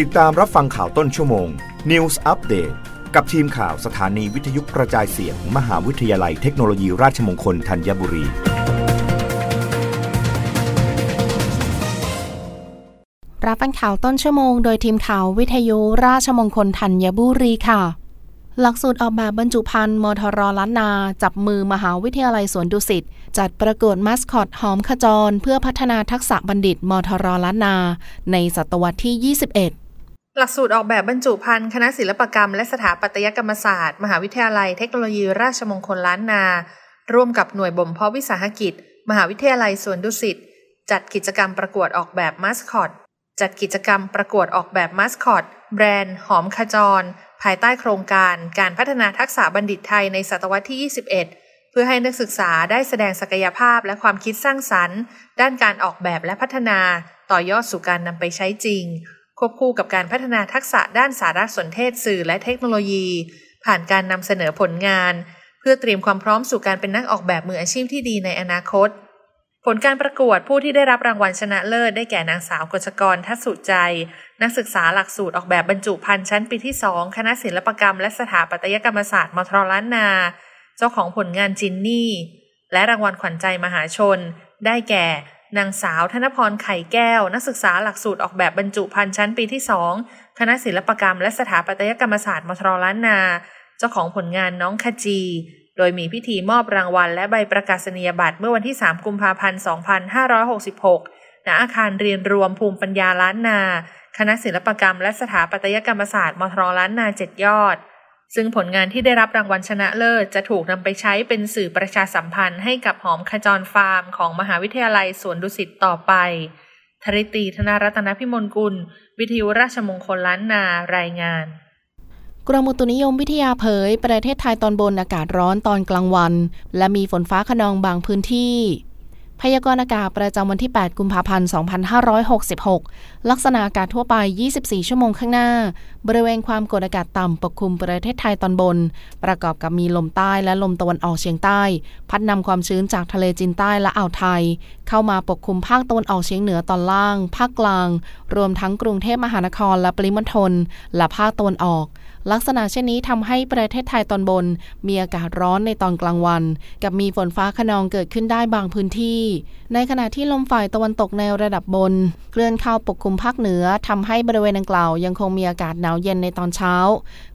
ติดตามรับฟังข่าวต้นชั่วโมง News Update กับทีมข่าวสถานีวิทยุกระจายเสียงมมหาวิทยาลัยเทคโนโลยีราชมงคลธัญบุรี รับฟังข่าวต้นชั่วโมงโดยทีมข่าววิทยุราชมงคลธัญบุรีค่ะ หลักสูตรออกแบบบรรจุภัณฑ์มทรล้านนา จับมือมหาวิทยาลัยสวนดุสิตจัดประกวดมัสคอตหอมขจร เพื่อพัฒนาทักษะบัณฑิตมทรล้านนา ในศตวรรษที่ 21 หลักสูตรออกแบบบรรจุภัณฑ์คณะศิลปกรรมและสถาปัตยกรรมศาสตร์ มหาวิทยาลัยเทคโนโลยีราชมงคลล้านนา ร่วมกับหน่วยบ่มเพาะวิสาหกิจ มหาวิทยาลัยสวนดุสิตจัดกิจกรรมประกวดออกแบบมัสคอต จัดกิจกรรมประกวดออกแบบมัสคอต แบรนด์ หอมขจร ภายใต้โครงการการพัฒนาทักษะบัณฑิตไทยในศตวรรษที่ 21 เพื่อให้นักศึกษาได้แสดงศักยภาพและความคิดสร้างสรรค์ ด้านการออกแบบและพัฒนา ต่อยอดสู่การนำไปใช้จริง ควบคู่กับการพัฒนาทักษะด้านสารสนเทศสื่อและเทคโนโลยี ผ่านการนำเสนอผลงาน เพื่อเตรียมความพร้อมสู่การเป็นนักออกแบบมืออาชีพที่ดีในอนาคต ผลการประกวดผู้ที่ได้รับรางวัลชนะเลิศได้แก่นางสาวกฤษกรทัศสุใจ นักศึกษาหลักสูตรออกแบบบรรจุภัณฑ์ชั้นปีที่ 2 คณะศิลปกรรม และสถาปัตยกรรมศาสตร์มทรล้านนา เจ้าของผลงานจินนี่ และรางวัลขวัญใจมหาชน ได้แก่ นางสาวธนพรไข่แก้ว นักศึกษาหลักสูตรออกแบบบรรจุภัณฑ์ชั้นปีที่ 2 คณะศิลปกรรม และสถาปัตยกรรมศาสตร์มทรล้านนา เจ้าของผลงานน้องขจี โดยมีพิธีมอบรางวัล และใบประกาศนียบัตรเมื่อวันที่ 3 กุมภาพันธ์ 2566 ณ อาคารเรียนรวมภูมิปัญญาล้านนา คณะศิลปกรรม และสถาปัตยกรรมศาสตร์มทรล้านนาเจ็ดยอด ซึ่งผลงานที่ได้รับรางวัลชนะเลิศ จะถูกนำไปใช้เป็นสื่อประชาสัมพันธ์ให้กับหอมขจรฟาร์มของมหาวิทยาลัยสวนดุสิตต่อไปธริตีธนารัตนพิมลกุล วิทยุราชมงคลล้านนารายงานกรมอุตุนิยมวิทยาเผย ประเทศไทยตอนบนอากาศร้อนตอนกลางวัน และมีฝนฟ้าขนองบางพื้นที่ พยากรณ์อากาศประจำวันที่ 8 กุมภาพันธ์ 2566 ลักษณะอากาศทั่วไป 24 ชั่วโมงข้างหน้า บริเวณความกดอากาศต่ำปกคลุมประเทศไทยตอนบน ประกอบกับมีลมใต้และลมตะวันออกเฉียงใต้ พัดนำความชื้นจากทะเลจีนใต้และอ่าวไทย เข้ามาปกคลุมภาคตะวันออกเฉียงเหนือตอนล่าง ภาคกลาง รวมทั้งกรุงเทพมหานครและปริมณฑลและภาคตะวันออก ลักษณะเช่นนี้ทำให้ประเทศไทยตอนบน มีอากาศร้อนในตอนกลางวัน กับมีฝนฟ้าขนองเกิดขึ้นได้บางพื้นที่ ในขณะที่ลมฝ่ายตะวันตกในระดับบน เคลื่อนเข้าปกคลุมภาคเหนือทำให้บริเวณดังกล่าว ยังคงมีอากาศหนาวเย็นในตอนเช้า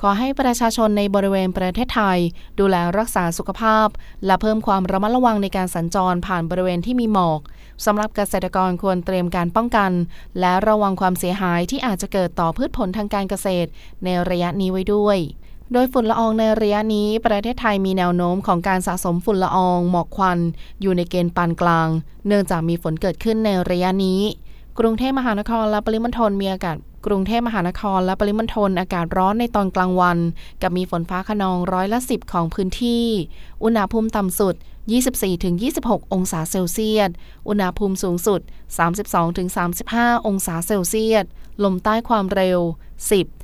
ขอให้ประชาชนในบริเวณประเทศไทย ดูแลรักษาสุขภาพ และเพิ่มความระมัดระวังในการสัญจรผ่านบริเวณที่มีหมอกสำหรับเกษตรกรควรเตรียมการป้องกัน และระวังความเสียหายที่อาจจะเกิดต่อพืชผลทางการเกษตร ในระยะนี้ไว้ด้วย โดยฝุ่นละอองในระยะนี้ ประเทศไทยมีแนวโน้มของการสะสมฝุ่นละออง หมอกควัน อยู่ในเกณฑ์ปานกลาง เนื่องจากมีฝนเกิดขึ้นในระยะนี้ กรุงเทพมหานครและปริมณฑลมีอากาศกรุงเทพมหานครและปริมณฑลอากาศร้อนในตอนกลางวัน กับมีฝนฟ้าขนองร้อยละ 10 ของพื้นที่ อุณหภูมิต่ำสุด 24-26 องศาเซลเซียส อุณหภูมิสูงสุด 32-35 องศาเซลเซียส ลมใต้ความเร็ว 10